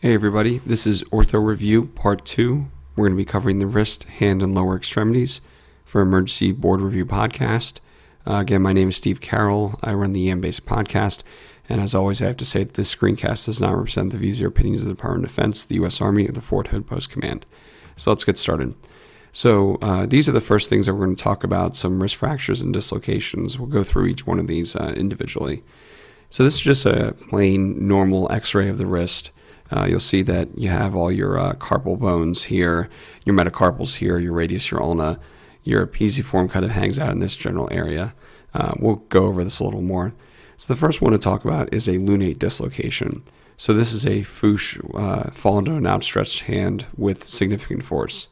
Hey everybody, this is Ortho Review Part 2. We're going to be covering the wrist, hand, and lower extremities for Emergency Board Review Podcast. Uh, again, my name is Steve Carroll. I run the EM Basic podcast. And as always, I have to say that this screencast does not represent the views or opinions of the Department of Defense, the U.S. Army, or the Fort Hood Post Command. So let's get started. So uh, these are the first things that we're going to talk about some wrist fractures and dislocations. We'll go through each one of these uh, individually. So this is just a plain normal x ray of the wrist. Uh, you'll see that you have all your uh, carpal bones here, your metacarpals here, your radius, your ulna, your pisiform kind of hangs out in this general area. Uh, we'll go over this a little more. So the first one to talk about is a lunate dislocation. So this is a FOOSH uh, fall into an outstretched hand with significant force.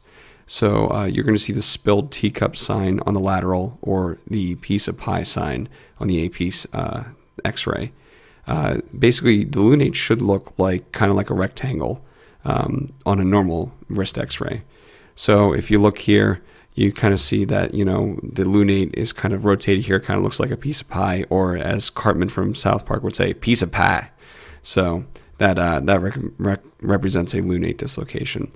So uh, you're going to see the spilled teacup sign on the lateral or the piece of pie sign on the AP uh, X-ray. Uh, basically, the lunate should look like kind of like a rectangle um, on a normal wrist X-ray. So if you look here, you kind of see that you know the lunate is kind of rotated here, kind of looks like a piece of pie, or as Cartman from South Park would say, piece of pie. So that uh, that rec- rec- represents a lunate dislocation.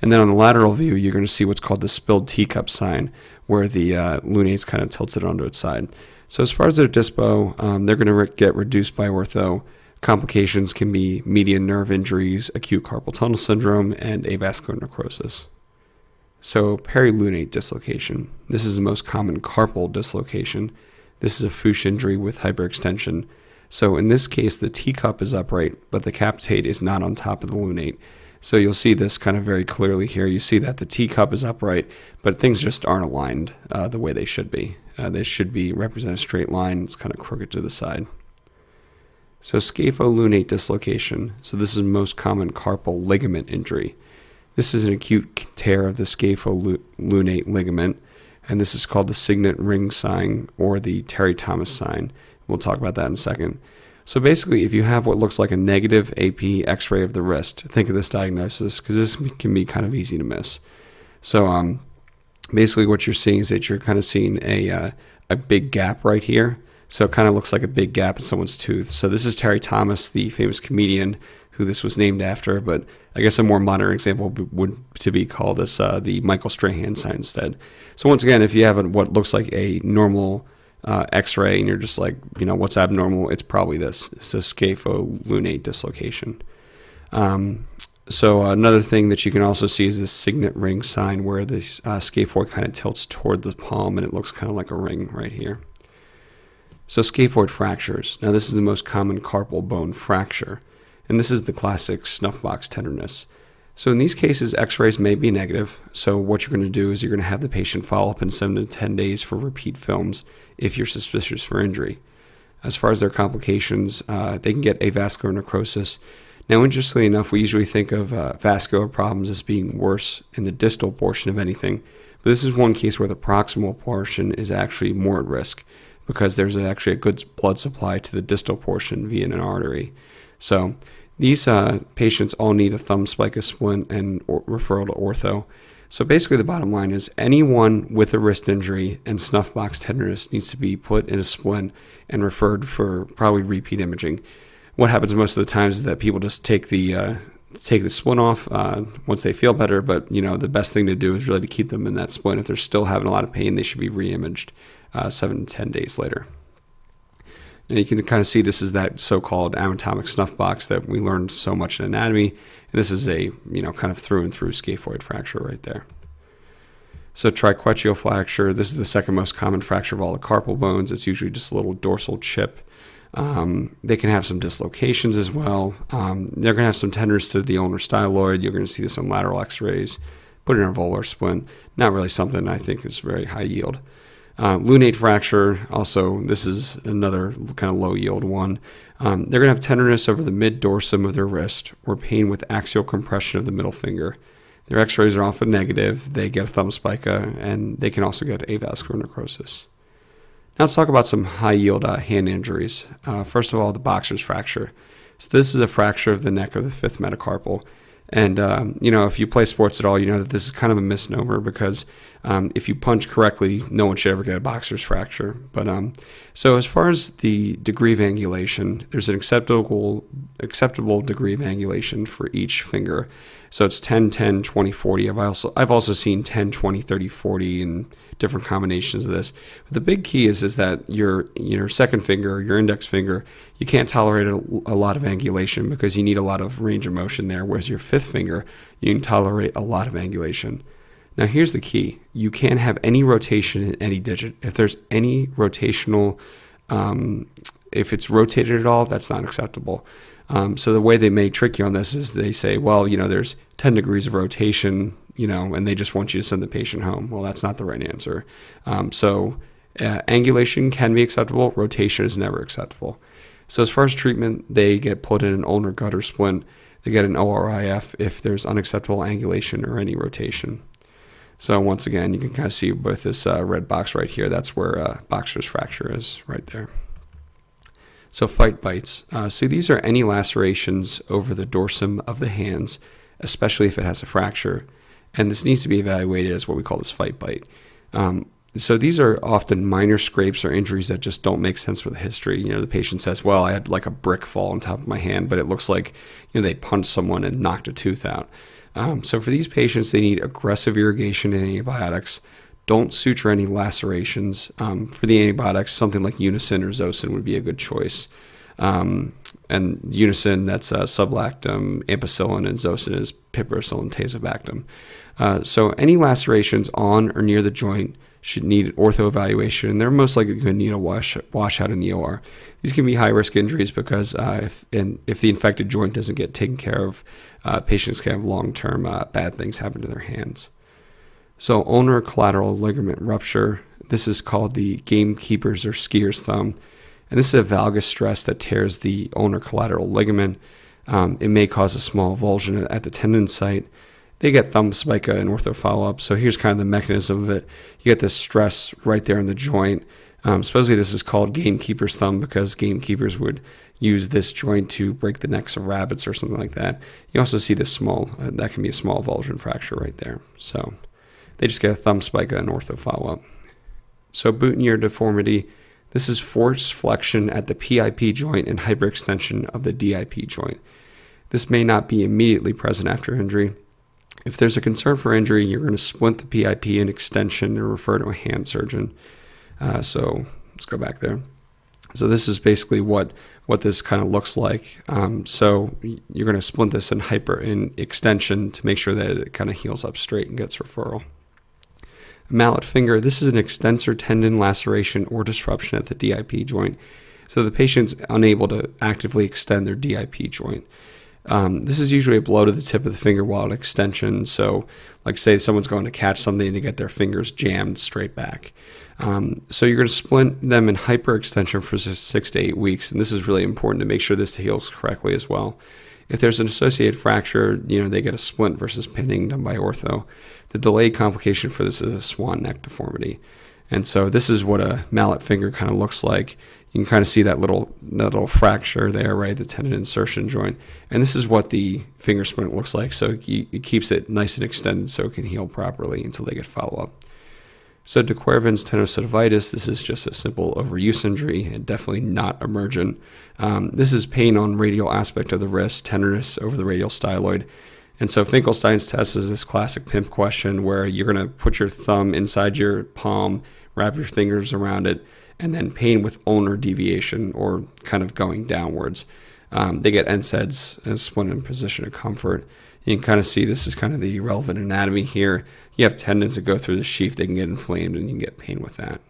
And then on the lateral view, you're going to see what's called the spilled teacup sign, where the uh, lunate's kind of tilted onto its side. So as far as their dispo, um, they're going to re- get reduced by ortho. Complications can be median nerve injuries, acute carpal tunnel syndrome, and avascular necrosis. So perilunate dislocation. This is the most common carpal dislocation. This is a FOOSH injury with hyperextension. So in this case, the teacup is upright, but the capitate is not on top of the lunate. So you'll see this kind of very clearly here. You see that the teacup is upright, but things just aren't aligned uh, the way they should be. Uh, should be represent a straight line. It's kind of crooked to the side. So scapholunate dislocation. So this is most common carpal ligament injury. This is an acute tear of the scapholunate ligament, and this is called the signet ring sign or the Terry Thomas sign. We'll talk about that in a second. So basically, if you have what looks like a negative AP x ray of the wrist, think of this diagnosis because this can be kind of easy to miss. So, um, basically, what you're seeing is that you're kind of seeing a, uh, a big gap right here. So, it kind of looks like a big gap in someone's tooth. So, this is Terry Thomas, the famous comedian who this was named after, but I guess a more modern example would to be called this uh, the Michael Strahan sign instead. So once again, if you have a, what looks like a normal uh, X-ray and you're just like, you know, what's abnormal? It's probably this. It's a scapholunate dislocation. Um, so another thing that you can also see is this signet ring sign where the uh, scaphoid kind of tilts toward the palm and it looks kind of like a ring right here. So scaphoid fractures. Now this is the most common carpal bone fracture. And this is the classic snuffbox tenderness. So in these cases, x-rays may be negative. So what you're going to do is you're going to have the patient follow up in 7 to 10 days for repeat films if you're suspicious for injury. As far as their complications, uh, they can get avascular necrosis. Now, interestingly enough, we usually think of uh, vascular problems as being worse in the distal portion of anything, but this is one case where the proximal portion is actually more at risk because there's actually a good blood supply to the distal portion via an artery. So these uh, patients all need a thumb spica splint and or- referral to ortho. So basically, the bottom line is anyone with a wrist injury and snuff box tenderness needs to be put in a splint and referred for probably repeat imaging. What happens most of the times is that people just take the uh, take the splint off uh, once they feel better. But you know, the best thing to do is really to keep them in that splint. If they're still having a lot of pain, they should be reimaged uh, seven to ten days later. And you can kind of see this is that so-called anatomic snuff box that we learned so much in anatomy. And this is a, you know, kind of through and through scaphoid fracture right there. So triquetral fracture, this is the second most common fracture of all the carpal bones. It's usually just a little dorsal chip. Um, they can have some dislocations as well. Um, they're going to have some tenderness to the ulnar styloid. You're going to see this on lateral x-rays. Put in a volar splint. Not really something I think is very high yield. Uh, lunate fracture, also, this is another kind of low yield one. Um, they're going to have tenderness over the mid dorsum of their wrist or pain with axial compression of the middle finger. Their x rays are often negative. They get a thumb spica and they can also get avascular necrosis. Now let's talk about some high yield uh, hand injuries. Uh, first of all, the boxer's fracture. So, this is a fracture of the neck of the fifth metacarpal. And, um, you know, if you play sports at all, you know that this is kind of a misnomer because Um, if you punch correctly, no one should ever get a boxer's fracture. But um, so as far as the degree of angulation, there's an acceptable acceptable degree of angulation for each finger. So it's 10, 10, 20, 40. I've also I've also seen 10, 20, 30, 40 and different combinations of this. But the big key is is that your your second finger, your index finger, you can't tolerate a, a lot of angulation because you need a lot of range of motion there. Whereas your fifth finger, you can tolerate a lot of angulation. Now, here's the key you can't have any rotation in any digit. If there's any rotational, um, if it's rotated at all, that's not acceptable. Um, so the way they may trick you on this is they say, well, you know, there's 10 degrees of rotation, you know, and they just want you to send the patient home. Well, that's not the right answer. Um, so uh, angulation can be acceptable, rotation is never acceptable. So as far as treatment, they get put in an ulnar gutter splint. They get an ORIF if there's unacceptable angulation or any rotation. So once again, you can kind of see with this uh, red box right here, that's where uh, boxer's fracture is right there. So fight bites. Uh, so these are any lacerations over the dorsum of the hands, especially if it has a fracture. And this needs to be evaluated as what we call this fight bite. Um, so these are often minor scrapes or injuries that just don't make sense with the history. You know, the patient says, "Well, I had like a brick fall on top of my hand, but it looks like you know they punched someone and knocked a tooth out." Um, so for these patients, they need aggressive irrigation and antibiotics. Don't suture any lacerations. Um, for the antibiotics, something like Unasyn or Zosyn would be a good choice. Um, and Unasyn, that's uh, sulbactam, ampicillin, and Zosyn is piperacillin, tazobactam. Uh, so any lacerations on or near the joint should need ortho evaluation, and they're most likely going to need a wash washout in the OR. These can be high risk injuries because uh, if and if the infected joint doesn't get taken care of, uh, patients can have long term uh, bad things happen to their hands. So ulnar collateral ligament rupture. This is called the gamekeeper's or skier's thumb, and this is a valgus stress that tears the ulnar collateral ligament. Um, it may cause a small avulsion at the tendon site they get thumb spica and ortho follow up. So here's kind of the mechanism of it. You get this stress right there in the joint. Um, supposedly this is called gamekeeper's thumb because gamekeepers would use this joint to break the necks of rabbits or something like that. You also see this small, uh, that can be a small avulsion fracture right there. So they just get a thumb spica and ortho follow up. So boutonniere deformity, this is force flexion at the PIP joint and hyperextension of the DIP joint. This may not be immediately present after injury, if there's a concern for injury, you're going to splint the PIP in extension and refer to a hand surgeon. Uh, so let's go back there. So this is basically what what this kind of looks like. Um, so you're going to splint this in hyper in extension to make sure that it kind of heals up straight and gets referral. Mallet finger. This is an extensor tendon laceration or disruption at the DIP joint. So the patient's unable to actively extend their DIP joint. Um, this is usually a blow to the tip of the finger while at extension. So, like say someone's going to catch something to get their fingers jammed straight back. Um, so you're going to splint them in hyperextension for six to eight weeks, and this is really important to make sure this heals correctly as well. If there's an associated fracture, you know they get a splint versus pinning done by ortho. The delayed complication for this is a swan neck deformity, and so this is what a mallet finger kind of looks like you can kind of see that little that little fracture there, right? The tendon insertion joint. And this is what the finger splint looks like. So it keeps it nice and extended so it can heal properly until they get follow up. So de Quervain's tenosynovitis, this is just a simple overuse injury and definitely not emergent. Um, this is pain on radial aspect of the wrist, tenderness over the radial styloid. And so Finkelstein's test is this classic pimp question where you're going to put your thumb inside your palm, wrap your fingers around it, and then pain with ulnar deviation or kind of going downwards. Um, they get NSAIDs as splint in position of comfort. You can kind of see this is kind of the relevant anatomy here. You have tendons that go through the sheath, they can get inflamed and you can get pain with that.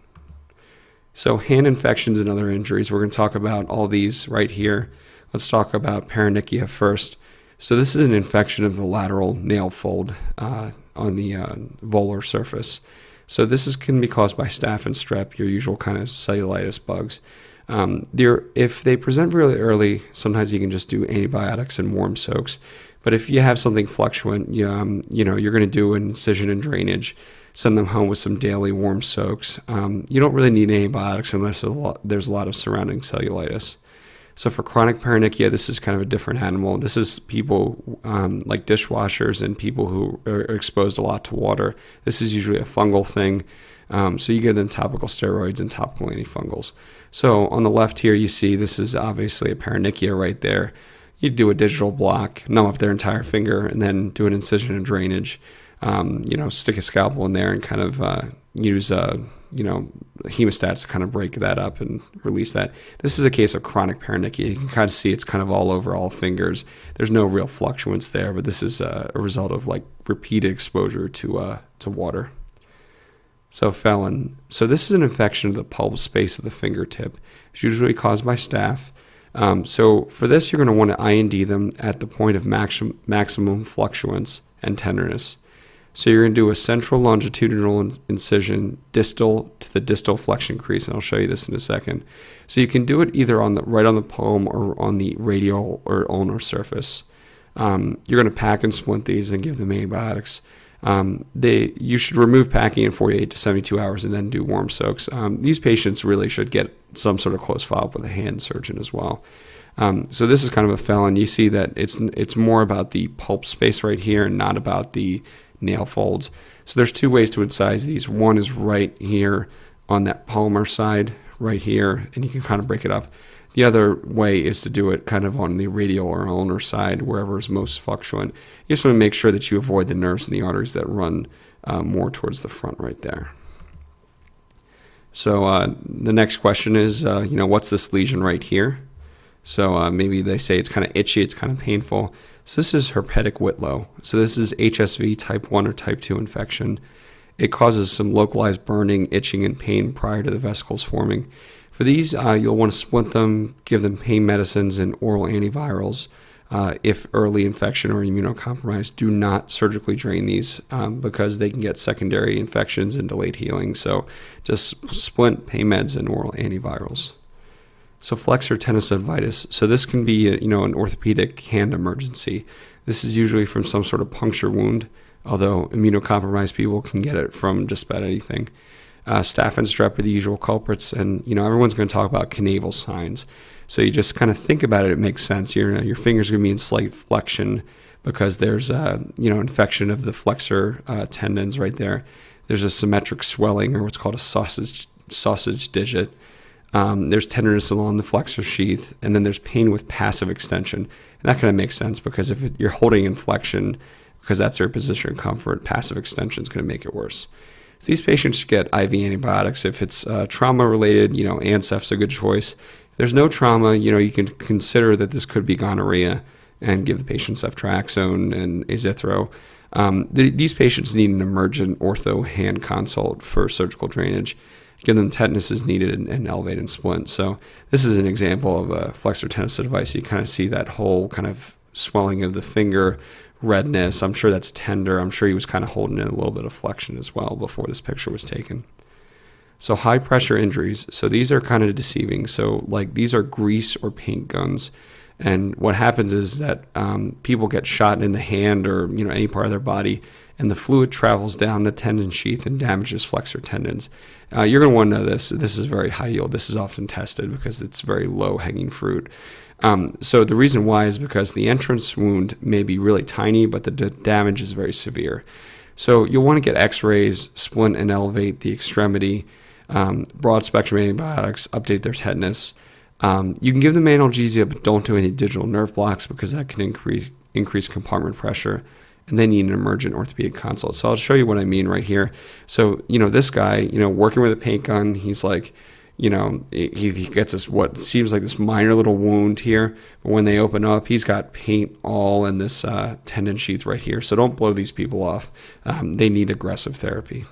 So, hand infections and other injuries, we're going to talk about all these right here. Let's talk about paronychia first. So, this is an infection of the lateral nail fold uh, on the uh, volar surface. So this is can be caused by staph and strep, your usual kind of cellulitis bugs. Um, if they present really early, sometimes you can just do antibiotics and warm soaks. But if you have something fluctuant, you, um, you know you're going to do an incision and drainage. Send them home with some daily warm soaks. Um, you don't really need antibiotics unless there's a, lot, there's a lot of surrounding cellulitis. So for chronic paronychia, this is kind of a different animal. This is people um, like dishwashers and people who are exposed a lot to water. This is usually a fungal thing. Um, so you give them topical steroids and topical antifungals. So on the left here, you see this is obviously a paronychia right there. You do a digital block, numb up their entire finger, and then do an incision and drainage. Um, you know, stick a scalpel in there and kind of uh, use uh, you know hemostats to kind of break that up and release that. This is a case of chronic paronychia. You can kind of see it's kind of all over all fingers. There's no real fluctuance there, but this is uh, a result of like repeated exposure to uh, to water. So felon. So this is an infection of the pulp space of the fingertip. It's usually caused by staph. Um, so for this, you're going to want to IND them at the point of maximum maximum fluctuance and tenderness. So you're going to do a central longitudinal incision distal to the distal flexion crease, and I'll show you this in a second. So you can do it either on the right on the palm or on the radial or ulnar surface. Um, you're going to pack and splint these and give them antibiotics. Um, they you should remove packing in 48 to 72 hours and then do warm soaks. Um, these patients really should get some sort of close follow up with a hand surgeon as well. Um, so this is kind of a felon. You see that it's it's more about the pulp space right here and not about the nail folds. So there's two ways to incise these. One is right here on that palmar side, right here, and you can kind of break it up. The other way is to do it kind of on the radial or ulnar side, wherever is most fluctuant. You just want to make sure that you avoid the nerves and the arteries that run uh, more towards the front right there. So uh, the next question is, uh, you know, what's this lesion right here? So uh, maybe they say it's kind of itchy, it's kind of painful. So this is herpetic whitlow. So this is HSV type 1 or type 2 infection. It causes some localized burning, itching, and pain prior to the vesicles forming. For these, uh, you'll want to splint them, give them pain medicines and oral antivirals. Uh, if early infection or immunocompromised, do not surgically drain these um, because they can get secondary infections and delayed healing. So just splint, pain meds, and oral antivirals. So flexor tenosynovitis. So this can be a, you know an orthopedic hand emergency. This is usually from some sort of puncture wound, although immunocompromised people can get it from just about anything. Uh, staph and strep are the usual culprits, and you know everyone's going to talk about Kanavel signs. So you just kind of think about it; it makes sense. Your your fingers going to be in slight flexion because there's a you know infection of the flexor uh, tendons right there. There's a symmetric swelling, or what's called a sausage sausage digit. Um, there's tenderness along the flexor sheath, and then there's pain with passive extension. And that kind of makes sense because if you're holding inflection, because that's their position of comfort, passive extension is going to make it worse. So these patients get IV antibiotics. If it's uh, trauma related, you know, Ancef's a good choice. If there's no trauma, you know, you can consider that this could be gonorrhea and give the patient ceftriaxone and azithro. Um, the, these patients need an emergent ortho hand consult for surgical drainage give them tetanus is needed and, and elevate and splint. So this is an example of a flexor tenosynovitis. You kind of see that whole kind of swelling of the finger, redness. I'm sure that's tender. I'm sure he was kind of holding in a little bit of flexion as well before this picture was taken. So high pressure injuries. So these are kind of deceiving. So like these are grease or paint guns. And what happens is that um, people get shot in the hand or you know any part of their body, and the fluid travels down the tendon sheath and damages flexor tendons. Uh, you're going to want to know this. This is very high yield. This is often tested because it's very low hanging fruit. Um, so the reason why is because the entrance wound may be really tiny, but the d- damage is very severe. So you'll want to get X-rays, splint and elevate the extremity, um, broad spectrum antibiotics, update their tetanus. Um, you can give them analgesia, but don't do any digital nerve blocks because that can increase increase compartment pressure and they need an emergent orthopedic consult. So I'll show you what I mean right here. So, you know, this guy, you know, working with a paint gun, he's like, you know, he, he gets this what seems like this minor little wound here, but when they open up, he's got paint all in this uh, tendon sheath right here. So don't blow these people off. Um, they need aggressive therapy.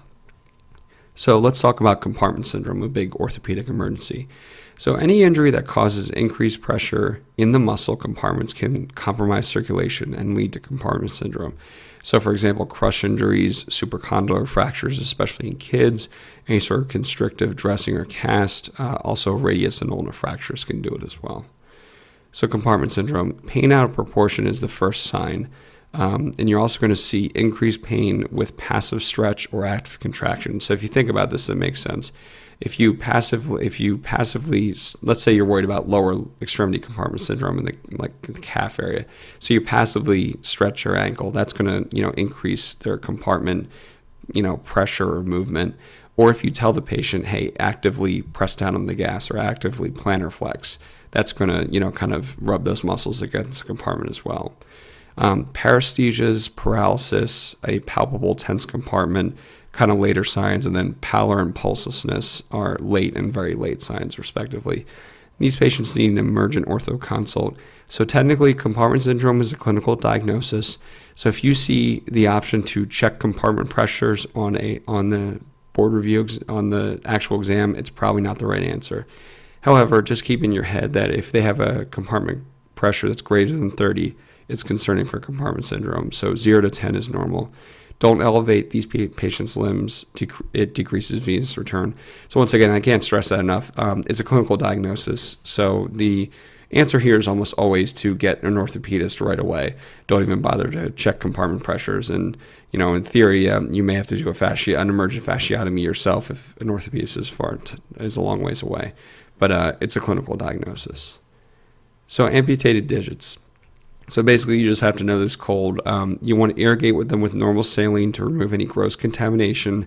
So let's talk about compartment syndrome, a big orthopedic emergency. So, any injury that causes increased pressure in the muscle compartments can compromise circulation and lead to compartment syndrome. So, for example, crush injuries, supracondylar fractures, especially in kids, any sort of constrictive dressing or cast, uh, also radius and ulnar fractures can do it as well. So, compartment syndrome, pain out of proportion is the first sign. Um, and you're also going to see increased pain with passive stretch or active contraction. So if you think about this, that makes sense. If you passively, if you passively, let's say you're worried about lower extremity compartment syndrome in the like the calf area, so you passively stretch your ankle, that's going to you know increase their compartment, you know pressure or movement. Or if you tell the patient, hey, actively press down on the gas or actively plantar flex, that's going to you know kind of rub those muscles against the compartment as well. Um, paresthesias, paralysis, a palpable tense compartment, kind of later signs, and then pallor and pulselessness are late and very late signs, respectively. These patients need an emergent ortho consult. So technically, compartment syndrome is a clinical diagnosis. So if you see the option to check compartment pressures on a on the board review on the actual exam, it's probably not the right answer. However, just keep in your head that if they have a compartment pressure that's greater than 30, it's concerning for compartment syndrome. So 0 to 10 is normal. Don't elevate these patients' limbs, it decreases venous return. So, once again, I can't stress that enough. Um, it's a clinical diagnosis. So, the answer here is almost always to get an orthopedist right away. Don't even bother to check compartment pressures. And, you know, in theory, um, you may have to do a fascia, an emergent fasciotomy yourself if an orthopedist is far, is a long ways away but uh, it's a clinical diagnosis. So, amputated digits. So, basically, you just have to know this cold. Um, you want to irrigate with them with normal saline to remove any gross contamination.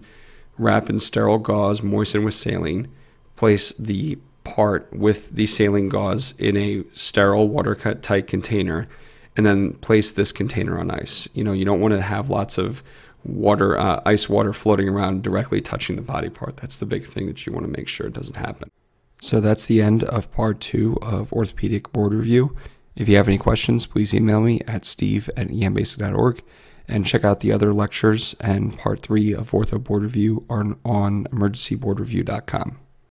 Wrap in sterile gauze, moisten with saline. Place the part with the saline gauze in a sterile, water cut tight container, and then place this container on ice. You know, you don't want to have lots of water, uh, ice water floating around directly touching the body part. That's the big thing that you want to make sure it doesn't happen. So that's the end of part two of Orthopedic Board Review. If you have any questions, please email me at steve at embasic.org and check out the other lectures and part three of Ortho Board Review on emergencyboardreview.com.